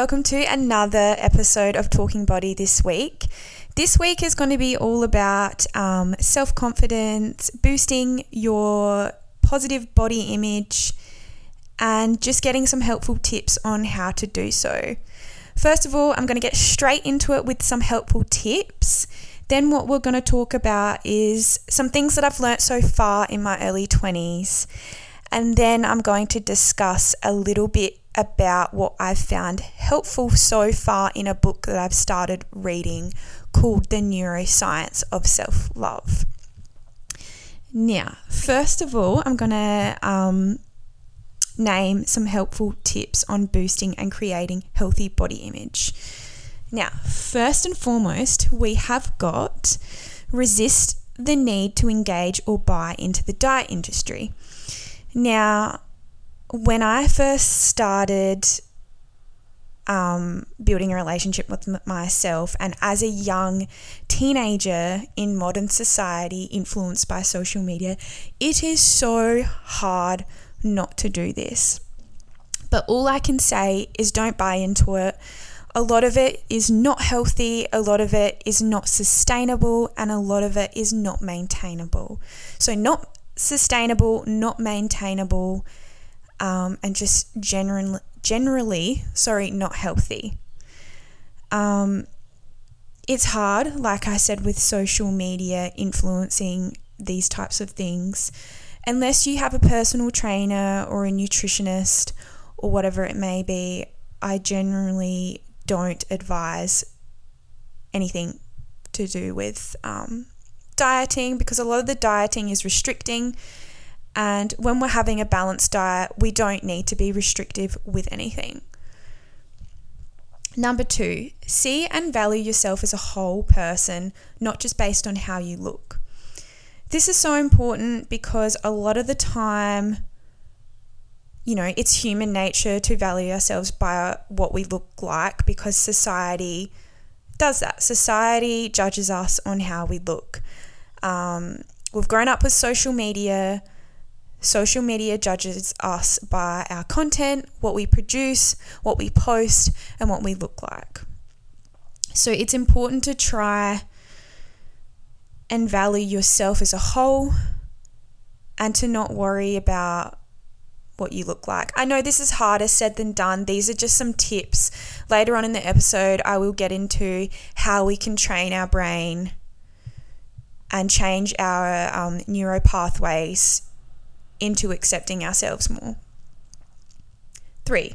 welcome to another episode of Talking Body this week. This week is going to be all about um, self confidence, boosting your positive body image, and just getting some helpful tips on how to do so. First of all, I'm going to get straight into it with some helpful tips. Then, what we're going to talk about is some things that I've learnt so far in my early 20s. And then I'm going to discuss a little bit about what I've found helpful so far in a book that I've started reading called The Neuroscience of Self Love. Now, first of all, I'm going to um, name some helpful tips on boosting and creating healthy body image. Now, first and foremost, we have got resist the need to engage or buy into the diet industry. Now, when I first started um, building a relationship with m- myself, and as a young teenager in modern society influenced by social media, it is so hard not to do this. But all I can say is don't buy into it. A lot of it is not healthy, a lot of it is not sustainable, and a lot of it is not maintainable. So, not sustainable, not maintainable, um, and just generally, generally, sorry, not healthy. Um, it's hard, like I said, with social media influencing these types of things, unless you have a personal trainer or a nutritionist or whatever it may be. I generally don't advise anything to do with um, dieting because a lot of the dieting is restricting and when we're having a balanced diet, we don't need to be restrictive with anything. Number two, see and value yourself as a whole person, not just based on how you look. This is so important because a lot of the time, you know, it's human nature to value ourselves by what we look like because society does that. Society judges us on how we look. Um, we've grown up with social media Social media judges us by our content, what we produce, what we post, and what we look like. So it's important to try and value yourself as a whole and to not worry about what you look like. I know this is harder said than done. These are just some tips. Later on in the episode, I will get into how we can train our brain and change our um, neuro pathways into accepting ourselves more. Three,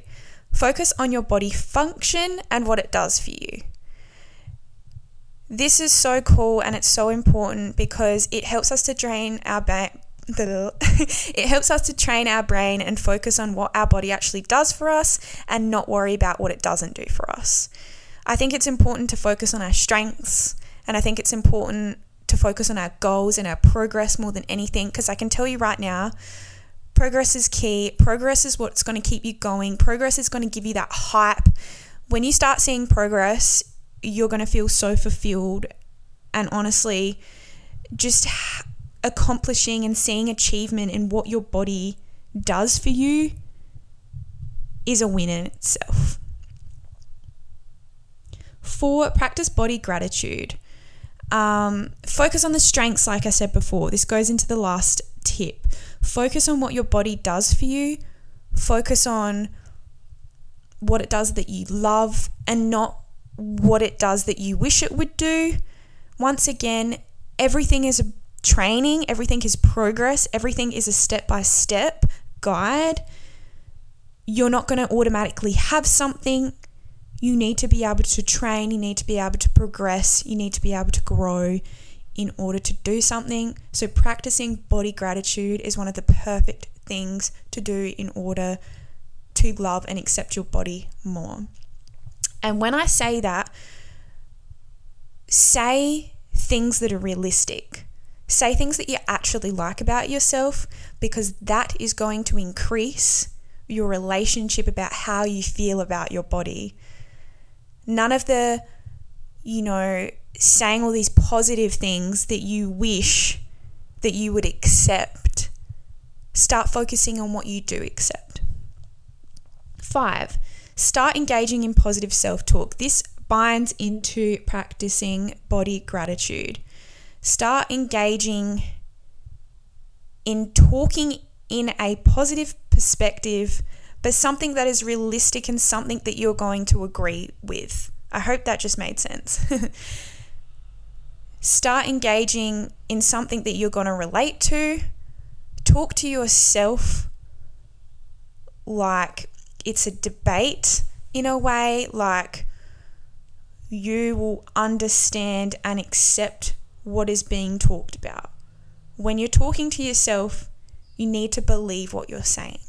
focus on your body function and what it does for you. This is so cool and it's so important because it helps us to train our ba- it helps us to train our brain and focus on what our body actually does for us and not worry about what it doesn't do for us. I think it's important to focus on our strengths and I think it's important to focus on our goals and our progress more than anything because I can tell you right now, progress is key. Progress is what's going to keep you going. Progress is going to give you that hype. When you start seeing progress, you're going to feel so fulfilled. And honestly, just accomplishing and seeing achievement in what your body does for you is a win in itself. Four, practice body gratitude. Um, focus on the strengths, like I said before. This goes into the last tip. Focus on what your body does for you. Focus on what it does that you love and not what it does that you wish it would do. Once again, everything is a training, everything is progress, everything is a step by step guide. You're not going to automatically have something you need to be able to train, you need to be able to progress, you need to be able to grow in order to do something. So, practicing body gratitude is one of the perfect things to do in order to love and accept your body more. And when I say that, say things that are realistic. Say things that you actually like about yourself because that is going to increase your relationship about how you feel about your body. None of the, you know, saying all these positive things that you wish that you would accept. Start focusing on what you do accept. Five, Start engaging in positive self talk. This binds into practicing body gratitude. Start engaging in talking in a positive perspective, but something that is realistic and something that you're going to agree with. I hope that just made sense. Start engaging in something that you're going to relate to. Talk to yourself like it's a debate in a way, like you will understand and accept what is being talked about. When you're talking to yourself, you need to believe what you're saying.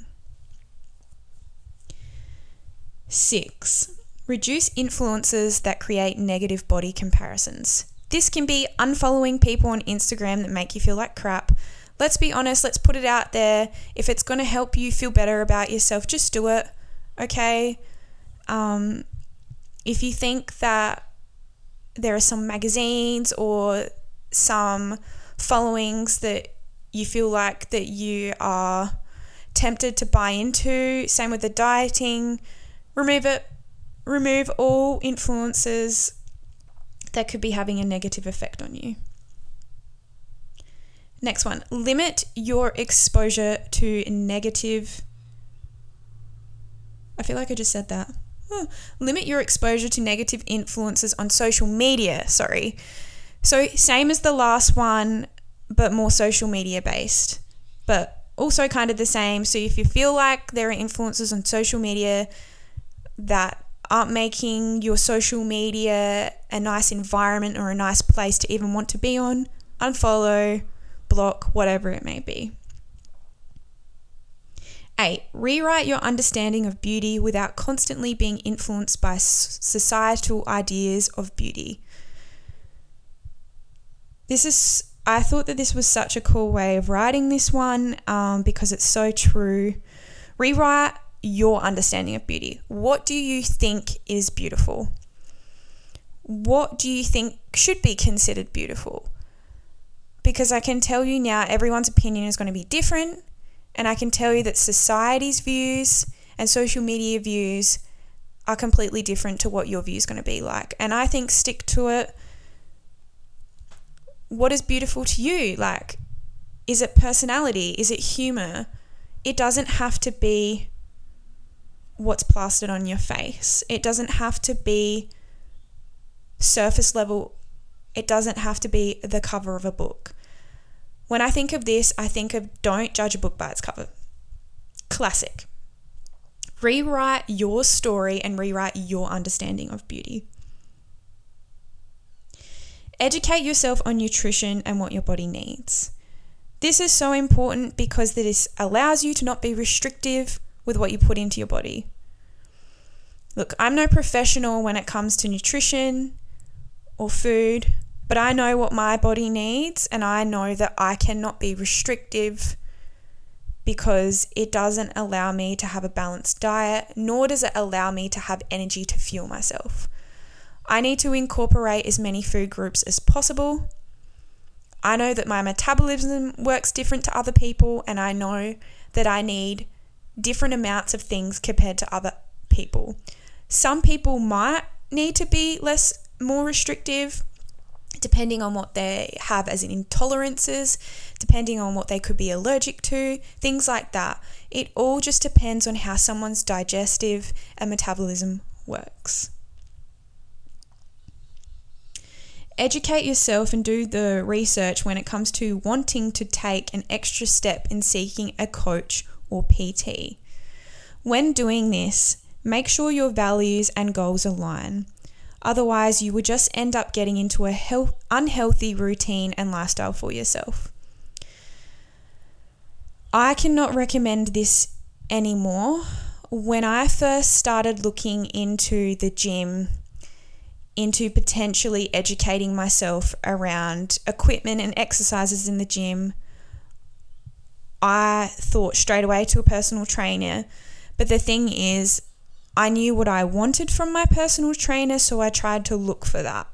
Six, reduce influences that create negative body comparisons. This can be unfollowing people on Instagram that make you feel like crap. Let's be honest, let's put it out there. If it's going to help you feel better about yourself, just do it. Okay? Um, if you think that there are some magazines or some followings that you feel like that you are tempted to buy into, same with the dieting, remove it. Remove all influences that could be having a negative effect on you. Next one, limit your exposure to negative. I feel like I just said that. Limit your exposure to negative influences on social media. Sorry. So, same as the last one, but more social media based, but also kind of the same. So, if you feel like there are influences on social media that aren't making your social media a nice environment or a nice place to even want to be on, unfollow, block, whatever it may be. Eight, rewrite your understanding of beauty without constantly being influenced by societal ideas of beauty. This is, I thought that this was such a cool way of writing this one um, because it's so true. Rewrite your understanding of beauty. What do you think is beautiful? What do you think should be considered beautiful? Because I can tell you now, everyone's opinion is going to be different and I can tell you that society's views and social media views are completely different to what your view is going to be like. And I think stick to it. What is beautiful to you? Like, is it personality? Is it humor? It doesn't have to be what's plastered on your face. It doesn't have to be surface level. It doesn't have to be the cover of a book. When I think of this, I think of don't judge a book by its cover. Classic. Rewrite your story and rewrite your understanding of beauty. Educate yourself on nutrition and what your body needs. This is so important because this allows you to not be restrictive with what you put into your body. Look, I'm no professional when it comes to nutrition or food, but I know what my body needs, and I know that I cannot be restrictive because it doesn't allow me to have a balanced diet, nor does it allow me to have energy to fuel myself. I need to incorporate as many food groups as possible. I know that my metabolism works different to other people, and I know that I need different amounts of things compared to other people. Some people might need to be less more restrictive depending on what they have as intolerances, depending on what they could be allergic to, things like that. It all just depends on how someone's digestive and metabolism works. Educate yourself and do the research when it comes to wanting to take an extra step in seeking a coach or PT. When doing this, make sure your values and goals align. Otherwise, you will just end up getting into a health, unhealthy routine and lifestyle for yourself. I cannot recommend this anymore. When I first started looking into the gym, into potentially educating myself around equipment and exercises in the gym, I thought straight away to a personal trainer. But the thing is, I knew what I wanted from my personal trainer, so I tried to look for that.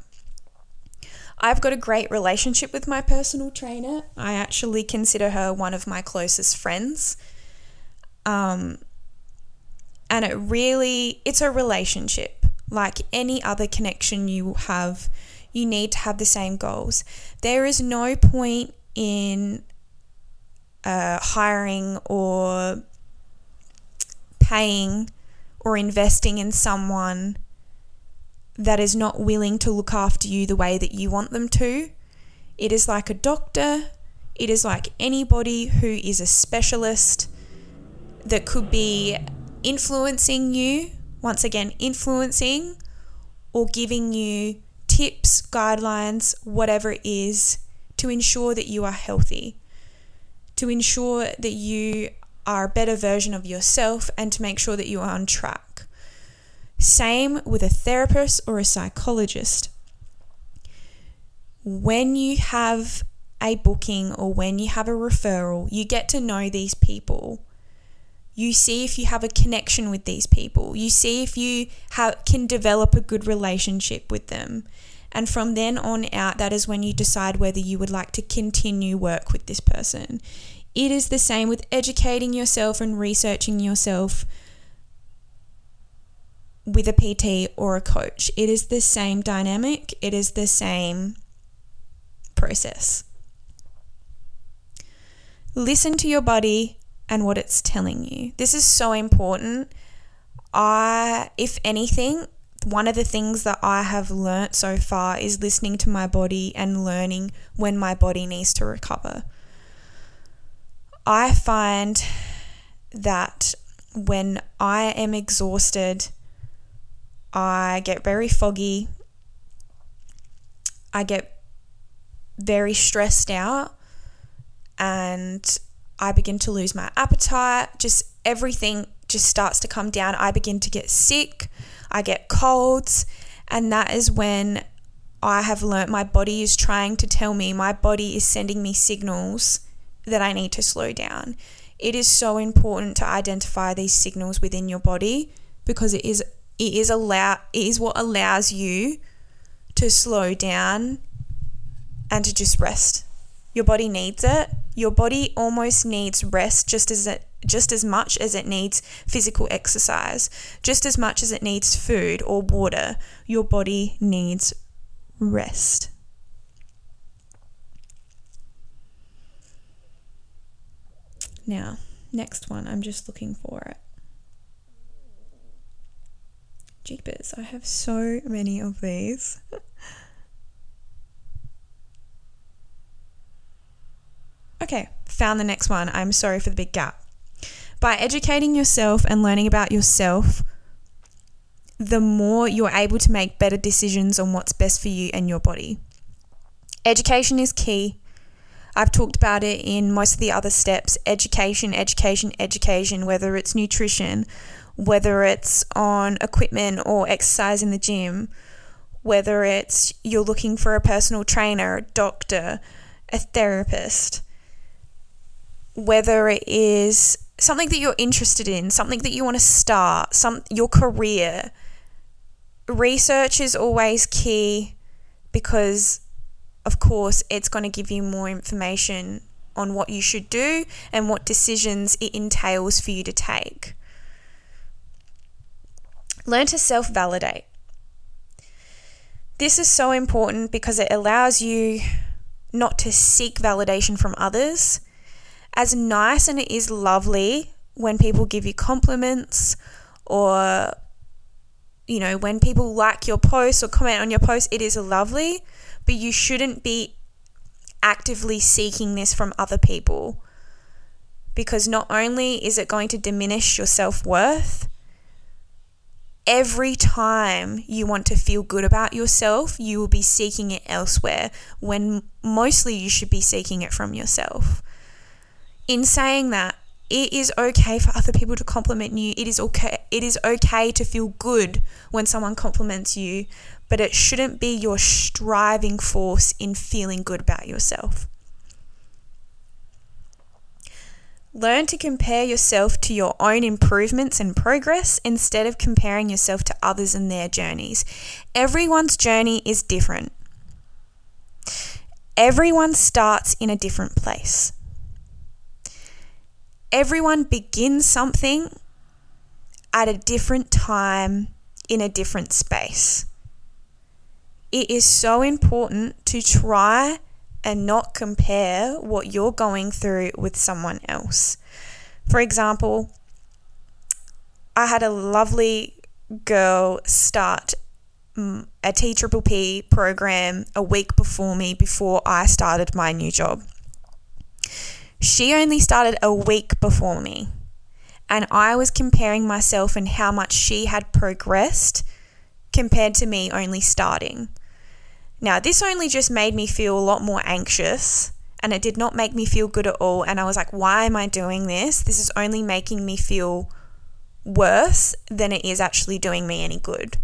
I've got a great relationship with my personal trainer. I actually consider her one of my closest friends. Um, And it really, it's a relationship. Like any other connection you have, you need to have the same goals. There is no point in uh, hiring or paying or investing in someone that is not willing to look after you the way that you want them to. It is like a doctor, it is like anybody who is a specialist that could be influencing you, once again, influencing or giving you tips, guidelines, whatever it is to ensure that you are healthy, to ensure that you are a better version of yourself, and to make sure that you are on track. Same with a therapist or a psychologist. When you have a booking or when you have a referral, you get to know these people you see if you have a connection with these people. You see if you have, can develop a good relationship with them. And from then on out, that is when you decide whether you would like to continue work with this person. It is the same with educating yourself and researching yourself with a PT or a coach. It is the same dynamic, it is the same process. Listen to your body, and what it's telling you. This is so important. I, if anything, one of the things that I have learnt so far is listening to my body and learning when my body needs to recover. I find that when I am exhausted, I get very foggy, I get very stressed out, and I begin to lose my appetite, just everything just starts to come down. I begin to get sick, I get colds, and that is when I have learnt my body is trying to tell me, my body is sending me signals that I need to slow down. It is so important to identify these signals within your body because it is it is allow it is what allows you to slow down and to just rest. Your body needs it. Your body almost needs rest just as it just as much as it needs physical exercise, just as much as it needs food or water. Your body needs rest. Now, next one, I'm just looking for it. Jeepers, I have so many of these. Okay, found the next one. I'm sorry for the big gap. By educating yourself and learning about yourself, the more you're able to make better decisions on what's best for you and your body. Education is key. I've talked about it in most of the other steps education, education, education, whether it's nutrition, whether it's on equipment or exercise in the gym, whether it's you're looking for a personal trainer, a doctor, a therapist whether it is something that you're interested in, something that you want to start, some your career. Research is always key because of course it's going to give you more information on what you should do and what decisions it entails for you to take. Learn to self validate. This is so important because it allows you not to seek validation from others as nice and it is lovely when people give you compliments or you know when people like your post or comment on your post it is lovely but you shouldn't be actively seeking this from other people because not only is it going to diminish your self-worth every time you want to feel good about yourself you will be seeking it elsewhere when mostly you should be seeking it from yourself in saying that, it is okay for other people to compliment you. It is okay it is okay to feel good when someone compliments you, but it shouldn't be your striving force in feeling good about yourself. Learn to compare yourself to your own improvements and progress instead of comparing yourself to others and their journeys. Everyone's journey is different. Everyone starts in a different place everyone begins something at a different time in a different space. It is so important to try and not compare what you're going through with someone else. For example, I had a lovely girl start a T Triple P program a week before me before I started my new job. She only started a week before me, and I was comparing myself and how much she had progressed compared to me only starting. Now, this only just made me feel a lot more anxious and it did not make me feel good at all. And I was like, why am I doing this? This is only making me feel worse than it is actually doing me any good.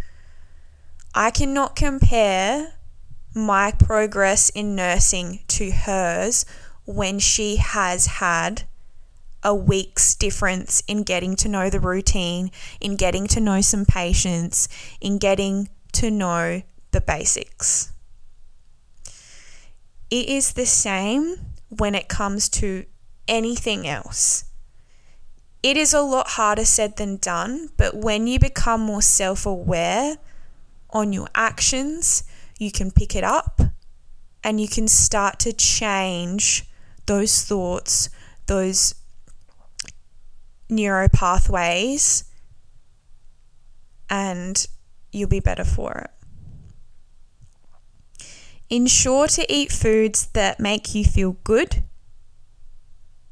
I cannot compare my progress in nursing to hers when she has had a week's difference in getting to know the routine, in getting to know some patients, in getting to know the basics. It is the same when it comes to anything else. It is a lot harder said than done, but when you become more self aware on your actions, you can pick it up and you can start to change those thoughts, those neuro pathways, and you'll be better for it. Ensure to eat foods that make you feel good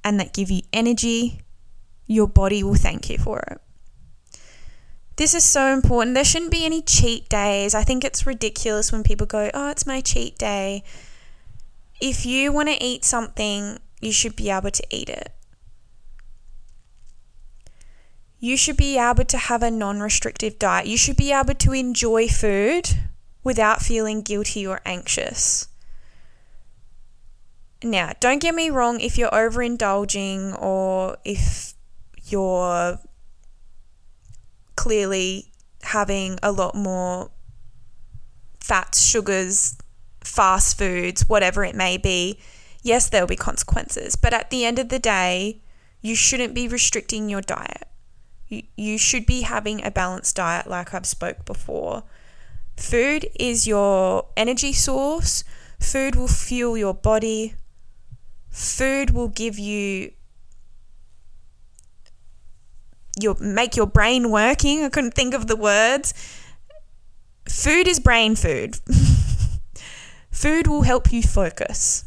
and that give you energy. Your body will thank you for it. This is so important. There shouldn't be any cheat days. I think it's ridiculous when people go, Oh, it's my cheat day. If you want to eat something, you should be able to eat it. You should be able to have a non restrictive diet. You should be able to enjoy food without feeling guilty or anxious. Now, don't get me wrong, if you're overindulging or if you're clearly having a lot more fats, sugars, fast foods, whatever it may be, yes, there'll be consequences. But at the end of the day, you shouldn't be restricting your diet. You, you should be having a balanced diet, like I've spoke before. Food is your energy source. Food will fuel your body. Food will give you your make your brain working. I couldn't think of the words. Food is brain food. food will help you focus.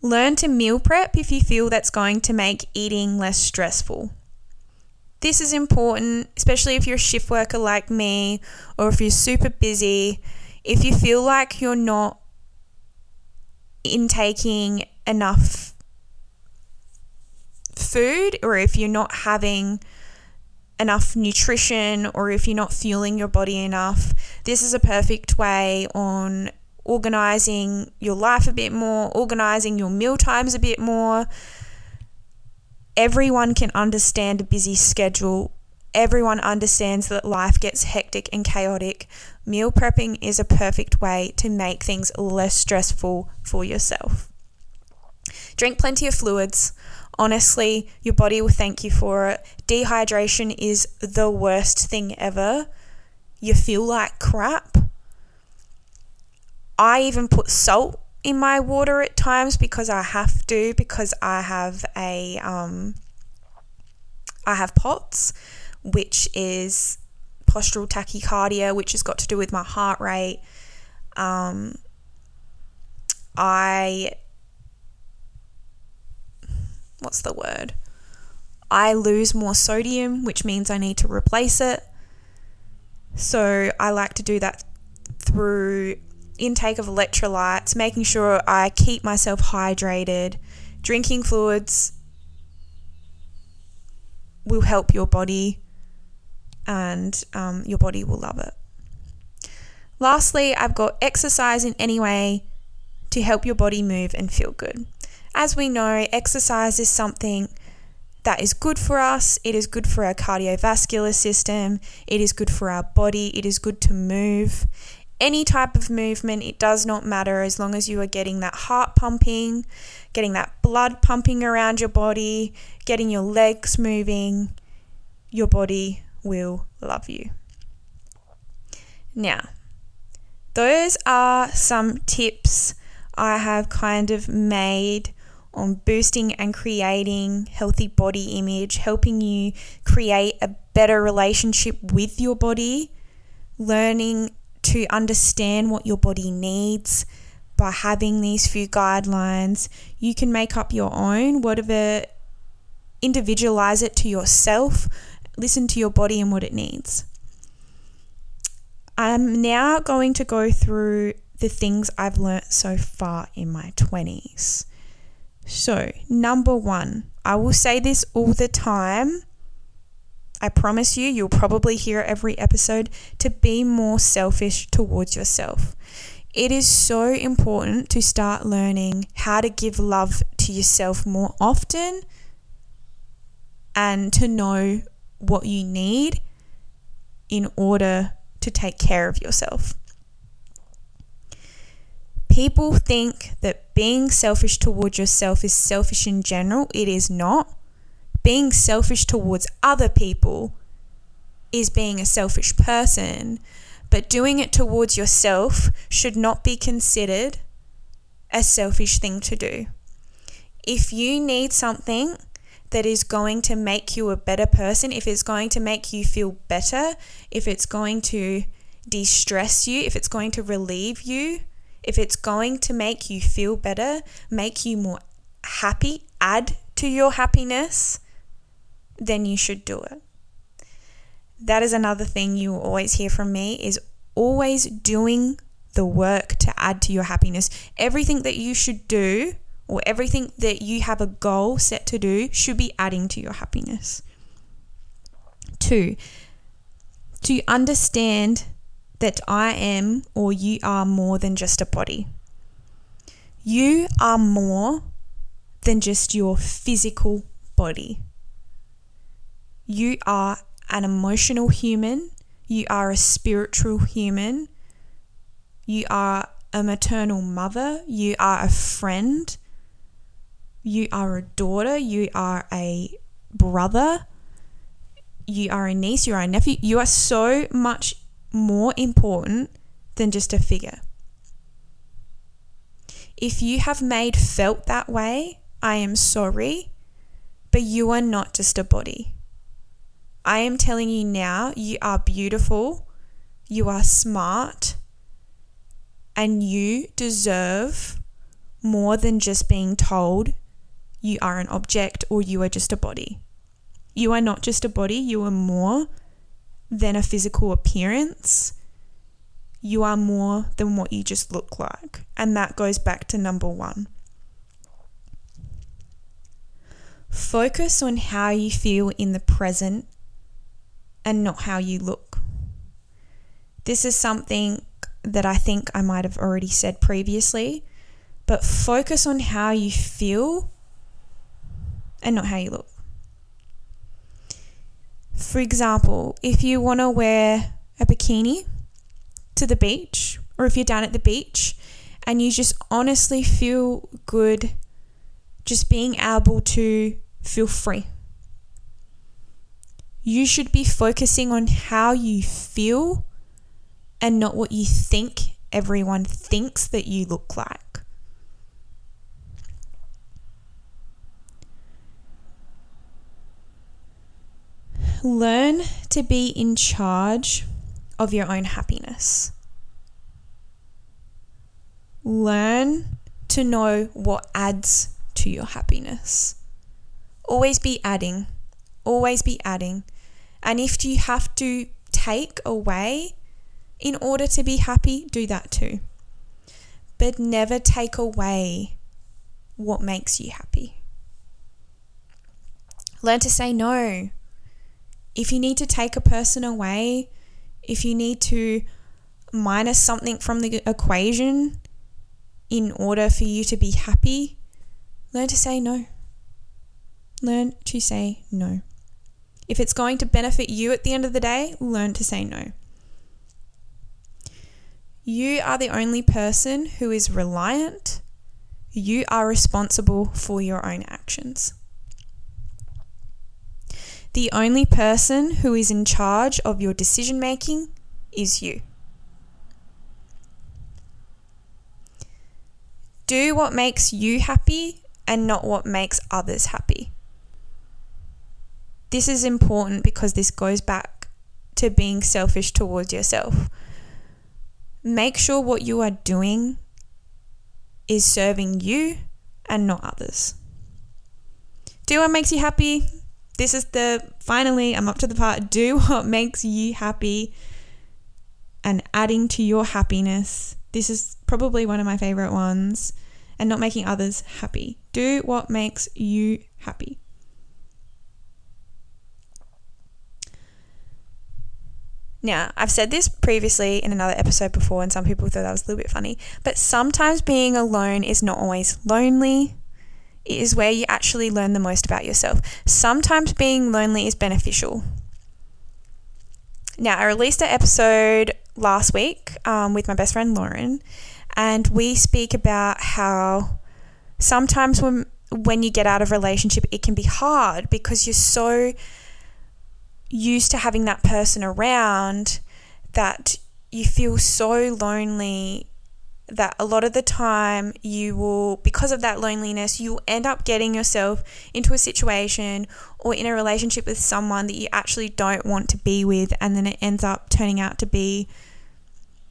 Learn to meal prep if you feel that's going to make eating less stressful. This is important, especially if you're a shift worker like me or if you're super busy. If you feel like you're not intaking enough food or if you're not having enough nutrition or if you're not fueling your body enough, this is a perfect way on organizing your life a bit more, organizing your meal times a bit more, everyone can understand a busy schedule. Everyone understands that life gets hectic and chaotic. Meal prepping is a perfect way to make things less stressful for yourself. Drink plenty of fluids. Honestly, your body will thank you for it. Dehydration is the worst thing ever. You feel like crap. I even put salt in my water at times because I have to because I have a um, I have POTS, which is postural tachycardia, which has got to do with my heart rate. Um, I what's the word? I lose more sodium, which means I need to replace it. So I like to do that through intake of electrolytes, making sure I keep myself hydrated, drinking fluids will help your body and um, your body will love it. Lastly, I've got exercise in any way to help your body move and feel good. As we know, exercise is something that is good for us. It is good for our cardiovascular system. It is good for our body. It is good to move any type of movement, it does not matter as long as you are getting that heart pumping, getting that blood pumping around your body, getting your legs moving, your body will love you. Now, those are some tips I have kind of made on boosting and creating healthy body image, helping you create a better relationship with your body, learning to understand what your body needs by having these few guidelines. You can make up your own, whatever, individualize it to yourself, listen to your body and what it needs. I'm now going to go through the things I've learnt so far in my 20s. So, number one, I will say this all the time. I promise you, you'll probably hear every episode to be more selfish towards yourself. It is so important to start learning how to give love to yourself more often and to know what you need in order to take care of yourself. People think that being selfish towards yourself is selfish in general. It is not. Being selfish towards other people is being a selfish person, but doing it towards yourself should not be considered a selfish thing to do. If you need something that is going to make you a better person, if it's going to make you feel better, if it's going to de stress you, if it's going to relieve you, if it's going to make you feel better, make you more happy, add to your happiness, then you should do it. That is another thing you always hear from me is always doing the work to add to your happiness. Everything that you should do or everything that you have a goal set to do should be adding to your happiness. Two, to understand that I am or you are more than just a body. You are more than just your physical body. You are an emotional human. You are a spiritual human. You are a maternal mother. You are a friend. You are a daughter. You are a brother. You are a niece. You are a nephew. You are so much more important than just a figure. If you have made felt that way, I am sorry, but you are not just a body. I am telling you now, you are beautiful, you are smart, and you deserve more than just being told you are an object or you are just a body. You are not just a body, you are more than a physical appearance. You are more than what you just look like. And that goes back to number one. Focus on how you feel in the present and not how you look. This is something that I think I might have already said previously, but focus on how you feel and not how you look. For example, if you want to wear a bikini to the beach, or if you're down at the beach and you just honestly feel good just being able to feel free. You should be focusing on how you feel and not what you think everyone thinks that you look like. Learn to be in charge of your own happiness. Learn to know what adds to your happiness. Always be adding, always be adding. And if you have to take away in order to be happy, do that too. But never take away what makes you happy. Learn to say no if you need to take a person away, if you need to minus something from the equation in order for you to be happy, learn to say no. Learn to say no. If it's going to benefit you at the end of the day, learn to say no. You are the only person who is reliant. You are responsible for your own actions. The only person who is in charge of your decision making is you. Do what makes you happy and not what makes others happy. This is important because this goes back to being selfish towards yourself. Make sure what you are doing is serving you and not others. Do what makes you happy. This is the finally, I'm up to the part. Do what makes you happy and adding to your happiness. This is probably one of my favorite ones. And not making others happy. Do what makes you happy. Now, I've said this previously in another episode before, and some people thought that was a little bit funny, but sometimes being alone is not always lonely. Is where you actually learn the most about yourself. Sometimes being lonely is beneficial. Now, I released an episode last week um, with my best friend Lauren, and we speak about how sometimes when when you get out of relationship, it can be hard because you're so used to having that person around that you feel so lonely that a lot of the time you will because of that loneliness you'll end up getting yourself into a situation or in a relationship with someone that you actually don't want to be with and then it ends up turning out to be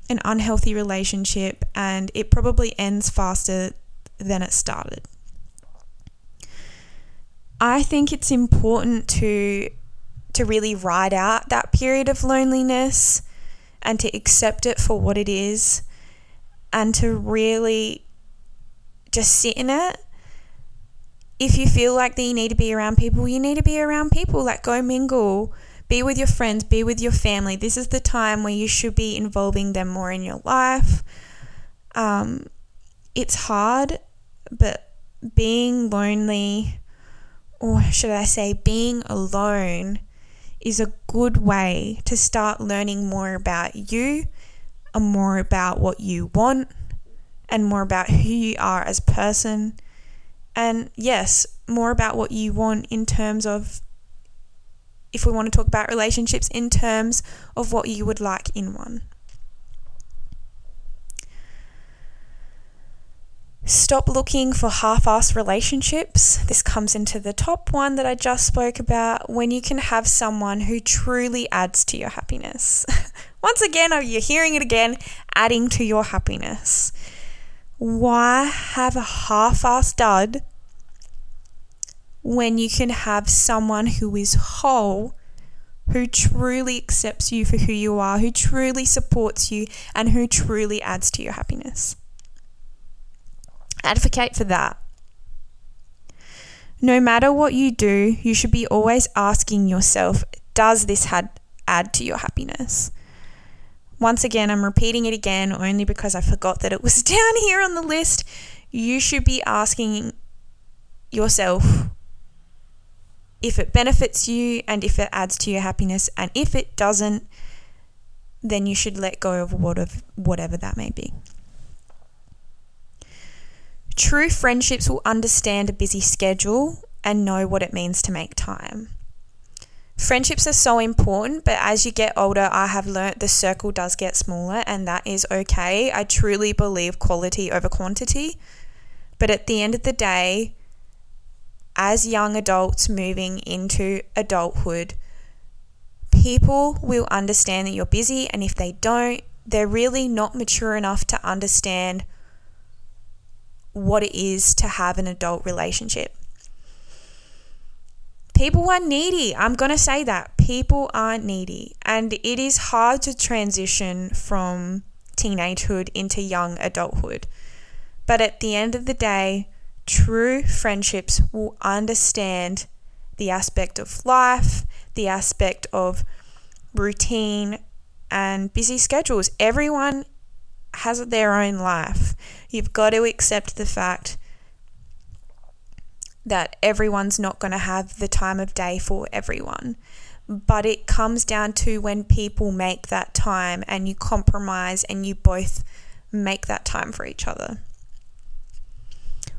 an unhealthy relationship and it probably ends faster than it started. I think it's important to to really ride out that period of loneliness and to accept it for what it is and to really just sit in it. If you feel like that you need to be around people, you need to be around people. Like go mingle be with your friends, be with your family. This is the time where you should be involving them more in your life. Um, it's hard, but being lonely, or should I say, being alone, is a good way to start learning more about you and more about what you want and more about who you are as a person. And yes, more about what you want in terms of if we want to talk about relationships in terms of what you would like in one. Stop looking for half assed relationships. This comes into the top one that I just spoke about when you can have someone who truly adds to your happiness. Once again, you're hearing it again adding to your happiness. Why have a half assed stud when you can have someone who is whole, who truly accepts you for who you are, who truly supports you, and who truly adds to your happiness. Advocate for that. No matter what you do, you should be always asking yourself Does this add to your happiness? Once again, I'm repeating it again only because I forgot that it was down here on the list. You should be asking yourself if it benefits you and if it adds to your happiness. And if it doesn't, then you should let go of whatever that may be. True friendships will understand a busy schedule and know what it means to make time. Friendships are so important, but as you get older, I have learnt the circle does get smaller, and that is okay. I truly believe quality over quantity. But at the end of the day, as young adults moving into adulthood, people will understand that you're busy, and if they don't, they're really not mature enough to understand what it is to have an adult relationship. People are needy. I'm going to say that. People are needy. And it is hard to transition from teenagehood into young adulthood. But at the end of the day, true friendships will understand the aspect of life, the aspect of routine and busy schedules. Everyone has their own life. You've got to accept the fact that everyone's not going to have the time of day for everyone. but it comes down to when people make that time and you compromise and you both make that time for each other.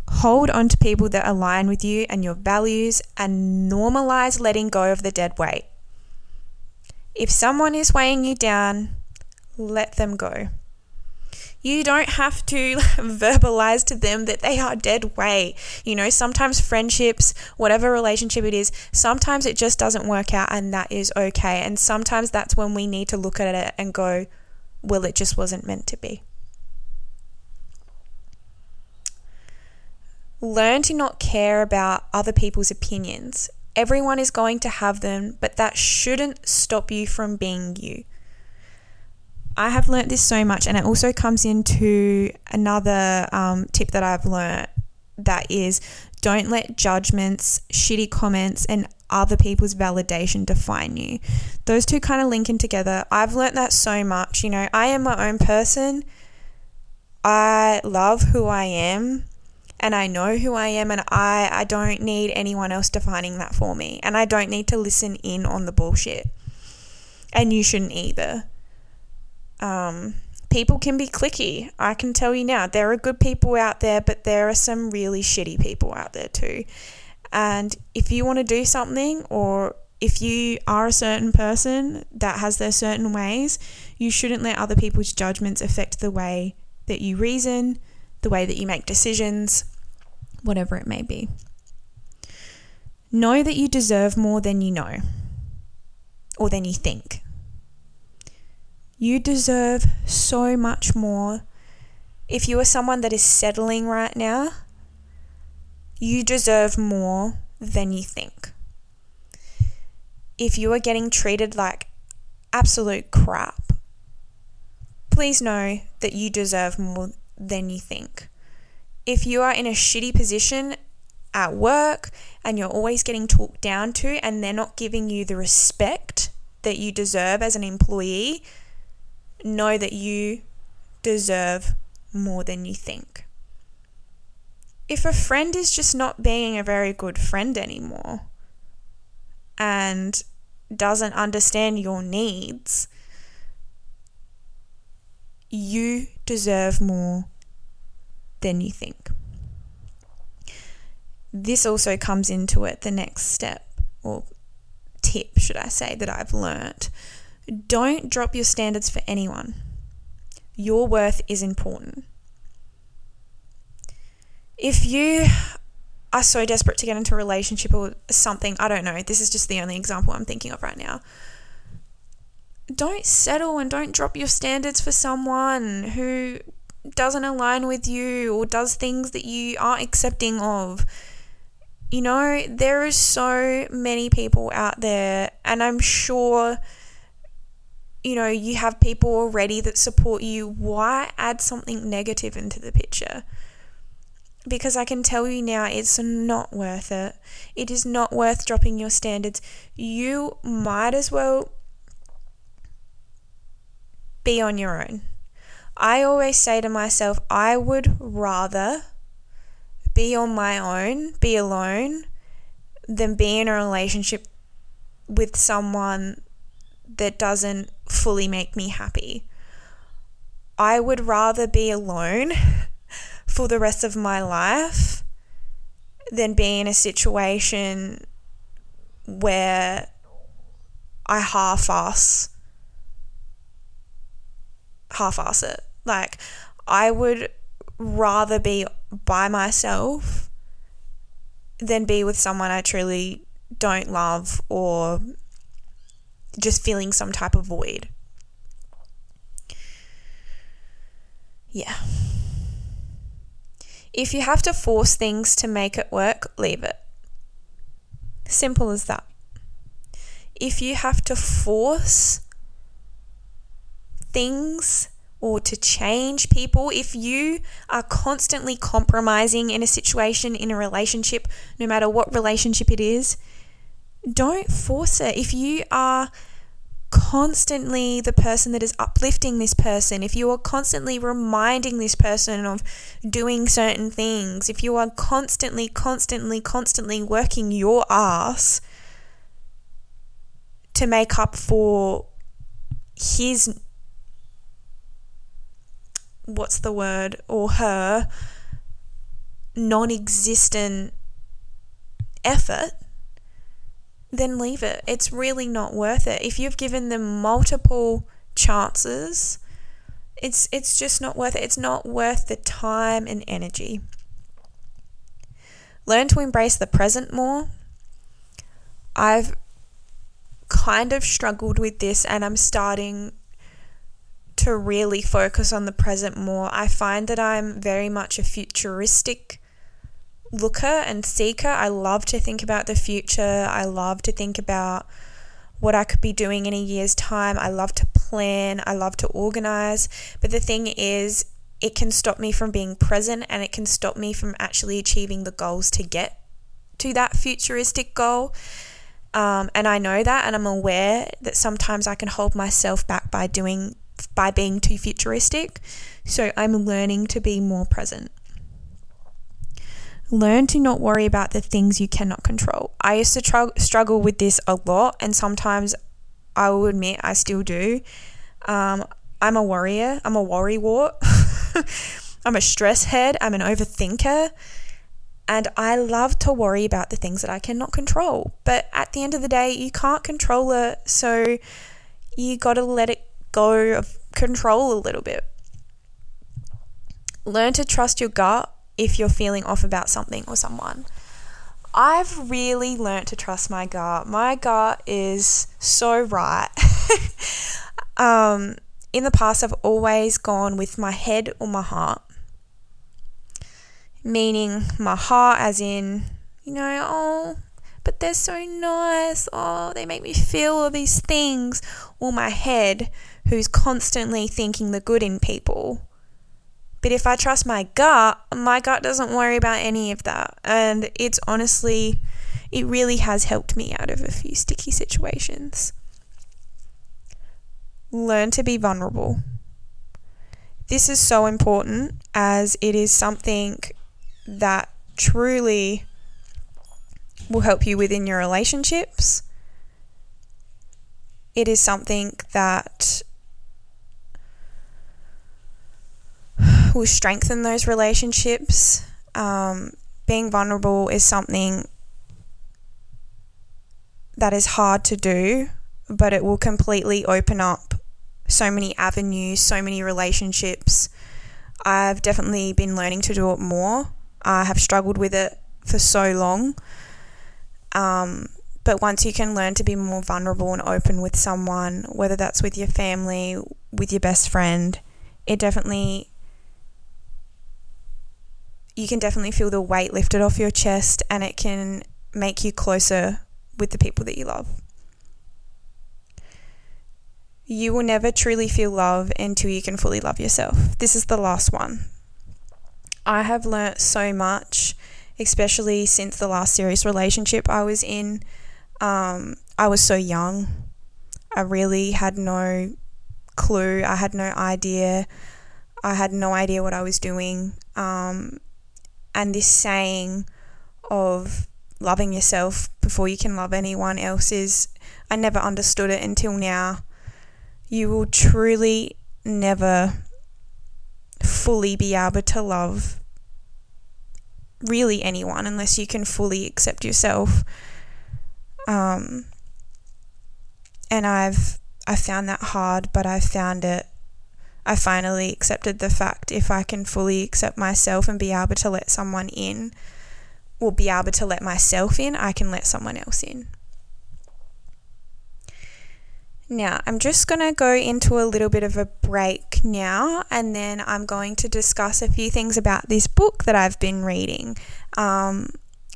Hold on to people that align with you and your values and normalize letting go of the dead weight. If someone is weighing you down, let them go. You don't have to verbalize to them that they are dead weight. You know, sometimes friendships, whatever relationship it is, sometimes it just doesn't work out and that is okay. And sometimes that's when we need to look at it and go, well, it just wasn't meant to be. Learn to not care about other people's opinions. Everyone is going to have them, but that shouldn't stop you from being you. I have learnt this so much, and it also comes into another um, tip that I've learnt that is don't let judgments, shitty comments, and other people's validation define you. Those two kind of link in together. I've learnt that so much. You know, I am my own person. I love who I am and I know who I am and I I don't need anyone else defining that for me and I don't need to listen in on the bullshit. And you shouldn't either. Um, people can be cliquey. I can tell you now, there are good people out there, but there are some really shitty people out there too. And if you want to do something or if you are a certain person that has their certain ways, you shouldn't let other people's judgments affect the way that you reason, the way that you make decisions, whatever it may be. Know that you deserve more than you know or than you think. You deserve so much more. If you are someone that is settling right now, you deserve more than you think. If you are getting treated like absolute crap, please know that you deserve more than you think. If you are in a shitty position at work and you're always getting talked down to and they're not giving you the respect that you deserve as an employee, know that you deserve more than you think. If a friend is just not being a very good friend anymore and doesn't understand your needs, you deserve more than you think. This also comes into it the next step or tip, should I say, that I've learnt don't drop your standards for anyone. Your worth is important. If you are so desperate to get into a relationship or something, I don't know, this is just the only example I'm thinking of right now. Don't settle and don't drop your standards for someone who doesn't align with you or does things that you aren't accepting of. You know, there are so many people out there, and I'm sure you know, you have people already that support you, why add something negative into the picture? Because I can tell you now, it's not worth it. It is not worth dropping your standards. You might as well be on your own. I always say to myself, I would rather be on my own, be alone, than be in a relationship with someone that doesn't fully make me happy. I would rather be alone for the rest of my life than be in a situation where I half ass half ass it. Like I would rather be by myself than be with someone I truly don't love or just feeling some type of void. Yeah. If you have to force things to make it work, leave it. Simple as that. If you have to force things or to change people, if you are constantly compromising in a situation, in a relationship, no matter what relationship it is, don't force it. If you are constantly the person that is uplifting this person, if you are constantly reminding this person of doing certain things, if you are constantly, constantly, constantly working your ass to make up for his what's the word or her non existent effort, then leave it. It's really not worth it. If you've given them multiple chances, it's it's just not worth it. It's not worth the time and energy. Learn to embrace the present more. I've kind of struggled with this and I'm starting to really focus on the present more. I find that I'm very much a futuristic looker and seeker. I love to think about the future. I love to think about what I could be doing in a year's time. I love to plan. I love to organize. But the thing is, it can stop me from being present and it can stop me from actually achieving the goals to get to that futuristic goal. Um, and I know that, and I'm aware that sometimes I can hold myself back by doing by being too futuristic. So I'm learning to be more present. Learn to not worry about the things you cannot control. I used to tr- struggle with this a lot, and sometimes I will admit I still do. Um, I'm a worrier, I'm a worry wart, I'm a stress head, I'm an overthinker, and I love to worry about the things that I cannot control. But at the end of the day, you can't control it, so you got to let it go of control a little bit. Learn to trust your gut if you're feeling off about something or someone. I've really learnt to trust my gut. My gut is so right. um, in the past, I've always gone with my head or my heart. Meaning my heart, as in, you know, oh, but they're so nice. Oh, they make me feel all these things. Or my head, who's constantly thinking the good in people but if I trust my gut, my gut doesn't worry about any of that. And it's honestly, it really has helped me out of a few sticky situations. Learn to be vulnerable. This is so important as it is something that truly will help you within your relationships. It is something that will strengthen those relationships. Um, being vulnerable is something that is hard to do, but it will completely open up so many avenues, so many relationships. I've definitely been learning to do it more. I have struggled with it for so long. Um, but once you can learn to be more vulnerable and open with someone, whether that's with your family, with your best friend, it definitely you can definitely feel the weight lifted off your chest and it can make you closer with the people that you love. You will never truly feel love until you can fully love yourself. This is the last one. I have learnt so much, especially since the last serious relationship I was in. Um, I was so young. I really had no clue. I had no idea. I had no idea what I was doing. Um, and this saying of loving yourself before you can love anyone else is I never understood it until now. You will truly never fully be able to love really anyone unless you can fully accept yourself. Um, and I've I found that hard, but I found it I finally accepted the fact if I can fully accept myself and be able to let someone in, or be able to let myself in, I can let someone else in. Now, I'm just going to go into a little bit of a break now, and then I'm going to discuss a few things about this book that I've been reading. Um,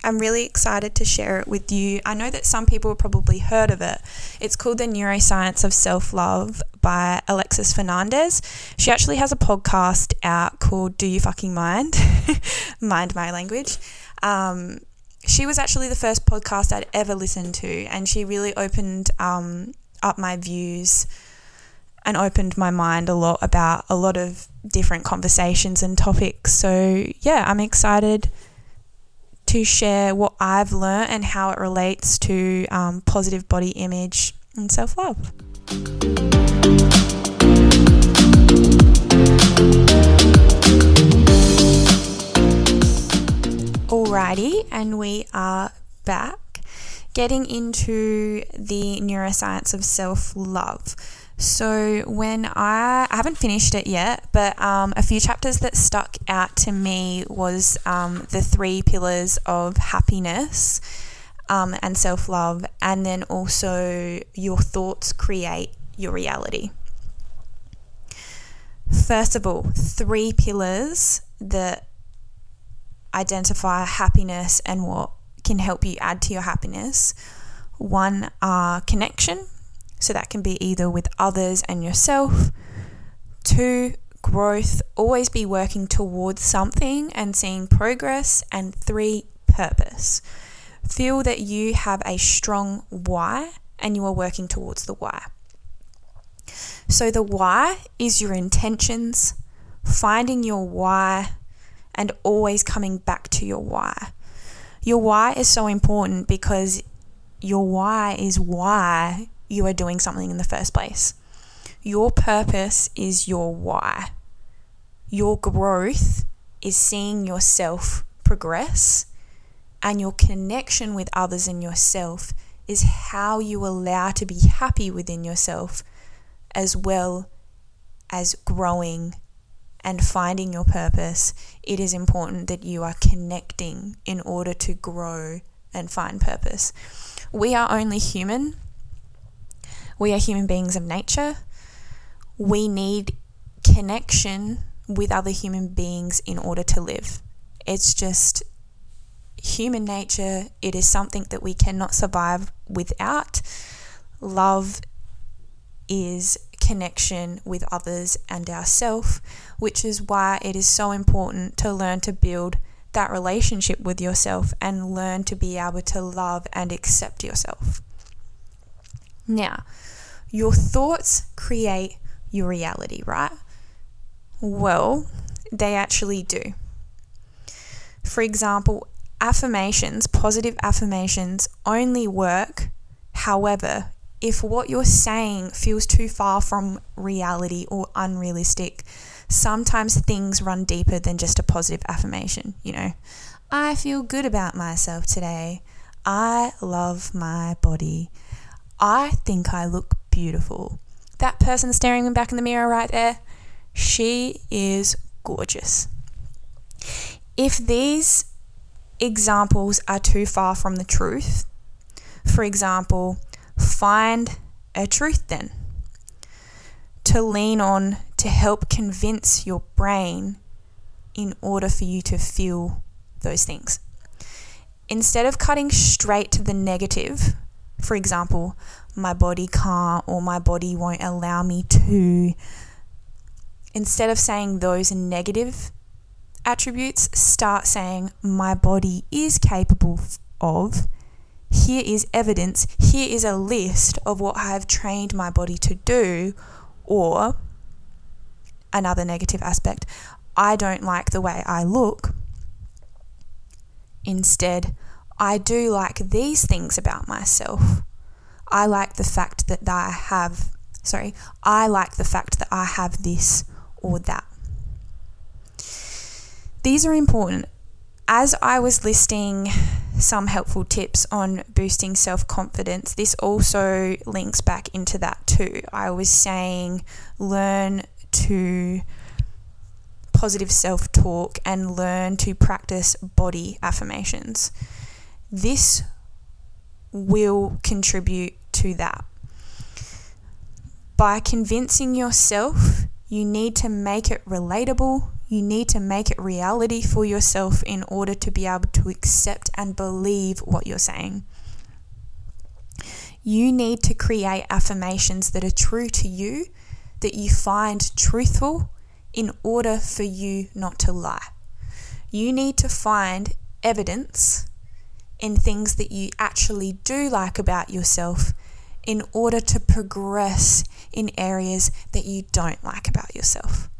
I'm really excited to share it with you. I know that some people have probably heard of it. It's called The Neuroscience of Self Love by Alexis Fernandez. She actually has a podcast out called Do You Fucking Mind? Mind My Language. Um, she was actually the first podcast I'd ever listened to, and she really opened um, up my views and opened my mind a lot about a lot of different conversations and topics. So, yeah, I'm excited to share what I've learned and how it relates to um, positive body image and self love. Alrighty, and we are back getting into the neuroscience of self love. So, when I, I haven't finished it yet, but um, a few chapters that stuck out to me was um, the three pillars of happiness um, and self love, and then also your thoughts create your reality. First of all, three pillars that identify happiness and what can help you add to your happiness. One are connection, so that can be either with others and yourself. Two, growth, always be working towards something and seeing progress. And three, purpose. Feel that you have a strong why and you are working towards the why. So, the why is your intentions, finding your why, and always coming back to your why. Your why is so important because your why is why you are doing something in the first place. Your purpose is your why. Your growth is seeing yourself progress, and your connection with others and yourself is how you allow to be happy within yourself as well as growing and finding your purpose, it is important that you are connecting in order to grow and find purpose. We are only human. We are human beings of nature. We need connection with other human beings in order to live. It's just human nature. It is something that we cannot survive without. Love is connection with others and ourself, which is why it is so important to learn to build that relationship with yourself and learn to be able to love and accept yourself. Now, your thoughts create your reality, right? Well, they actually do. For example, affirmations, positive affirmations, only work, however, if what you're saying feels too far from reality or unrealistic, sometimes things run deeper than just a positive affirmation. You know, I feel good about myself today. I love my body. I think I look beautiful. That person staring back in the mirror right there, she is gorgeous. If these examples are too far from the truth, for example, Find a truth then to lean on to help convince your brain in order for you to feel those things. Instead of cutting straight to the negative, for example, my body can't or my body won't allow me to, instead of saying those negative attributes, start saying my body is capable of here is evidence, here is a list of what I have trained my body to do, or another negative aspect, I don't like the way I look. Instead, I do like these things about myself. I like the fact that I have, sorry, I like the fact that I have this or that. These are important. As I was listing some helpful tips on boosting self confidence, this also links back into that too. I was saying learn to positive self talk and learn to practice body affirmations. This will contribute to that. By convincing yourself, you need to make it relatable, you need to make it reality for yourself in order to be able to accept and believe what you're saying. You need to create affirmations that are true to you, that you find truthful, in order for you not to lie. You need to find evidence in things that you actually do like about yourself in order to progress in areas that you don't like about yourself.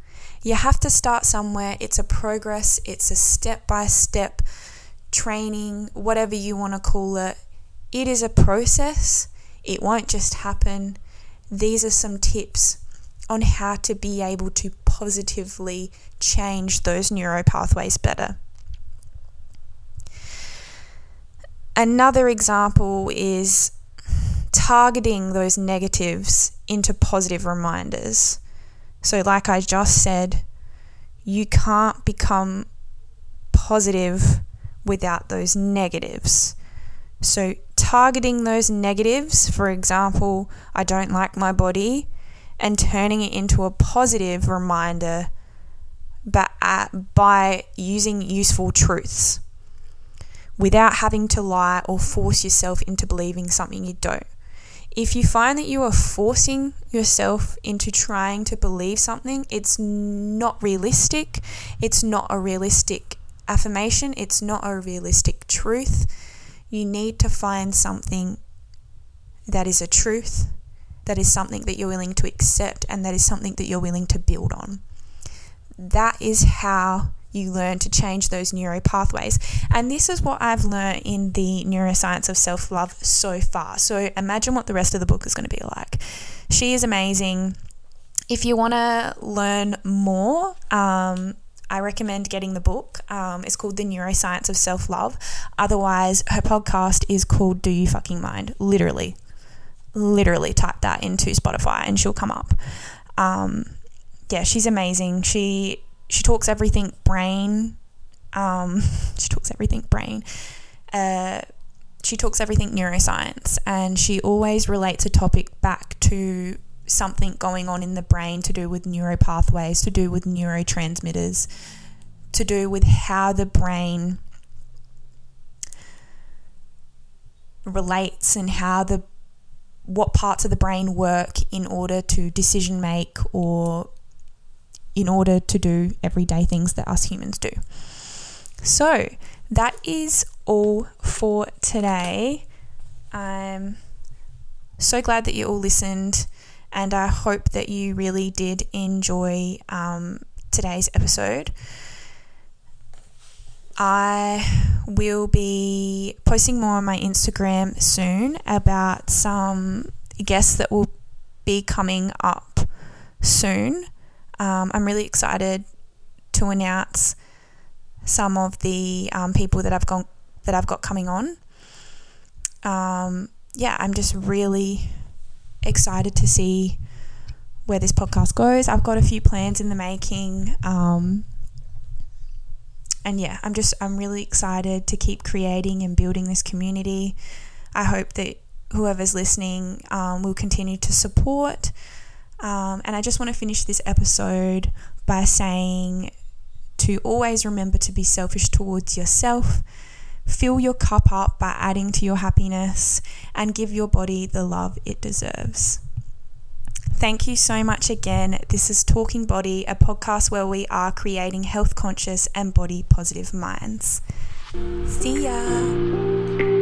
You have to start somewhere. It's a progress, it's a step by step training, whatever you want to call it. It is a process. It won't just happen. These are some tips on how to be able to positively change those neuro pathways better. Another example is targeting those negatives into positive reminders. So, like I just said, you can't become positive without those negatives. So, targeting those negatives, for example, I don't like my body, and turning it into a positive reminder but uh, by using useful truths without having to lie or force yourself into believing something you don't. If you find that you are forcing yourself into trying to believe something, it's not realistic. It's not a realistic affirmation. It's not a realistic truth. You need to find something that is a truth, that is something that you're willing to accept, and that is something that you're willing to build on. That is how you learn to change those neuro pathways. And this is what I've learned in the neuroscience of self love so far. So imagine what the rest of the book is going to be like. She is amazing. If you want to learn more, um, I recommend getting the book. Um, it's called The Neuroscience of Self Love. Otherwise, her podcast is called Do You Fucking Mind? Literally. Literally type that into Spotify and she'll come up. Um, yeah, she's amazing. She she talks everything brain. Um, she talks everything brain. Uh, she talks everything neuroscience, and she always relates a topic back to something going on in the brain to do with neuropathways, to do with neurotransmitters, to do with how the brain relates and how the what parts of the brain work in order to decision make or in order to do everyday things that us humans do. So, that is all for today. I'm so glad that you all listened, and I hope that you really did enjoy um, today's episode. I will be posting more on my Instagram soon about some guests that will be coming up soon. Um, I'm really excited to announce some of the um, people that I've gone that I've got coming on. Um, yeah, I'm just really excited to see where this podcast goes. I've got a few plans in the making. Um, and yeah, I'm just I'm really excited to keep creating and building this community. I hope that whoever's listening um, will continue to support. Um, and I just want to finish this episode by saying to always remember to be selfish towards yourself. Fill your cup up by adding to your happiness and give your body the love it deserves. Thank you so much again. This is Talking Body, a podcast where we are creating health conscious and body positive minds. See ya.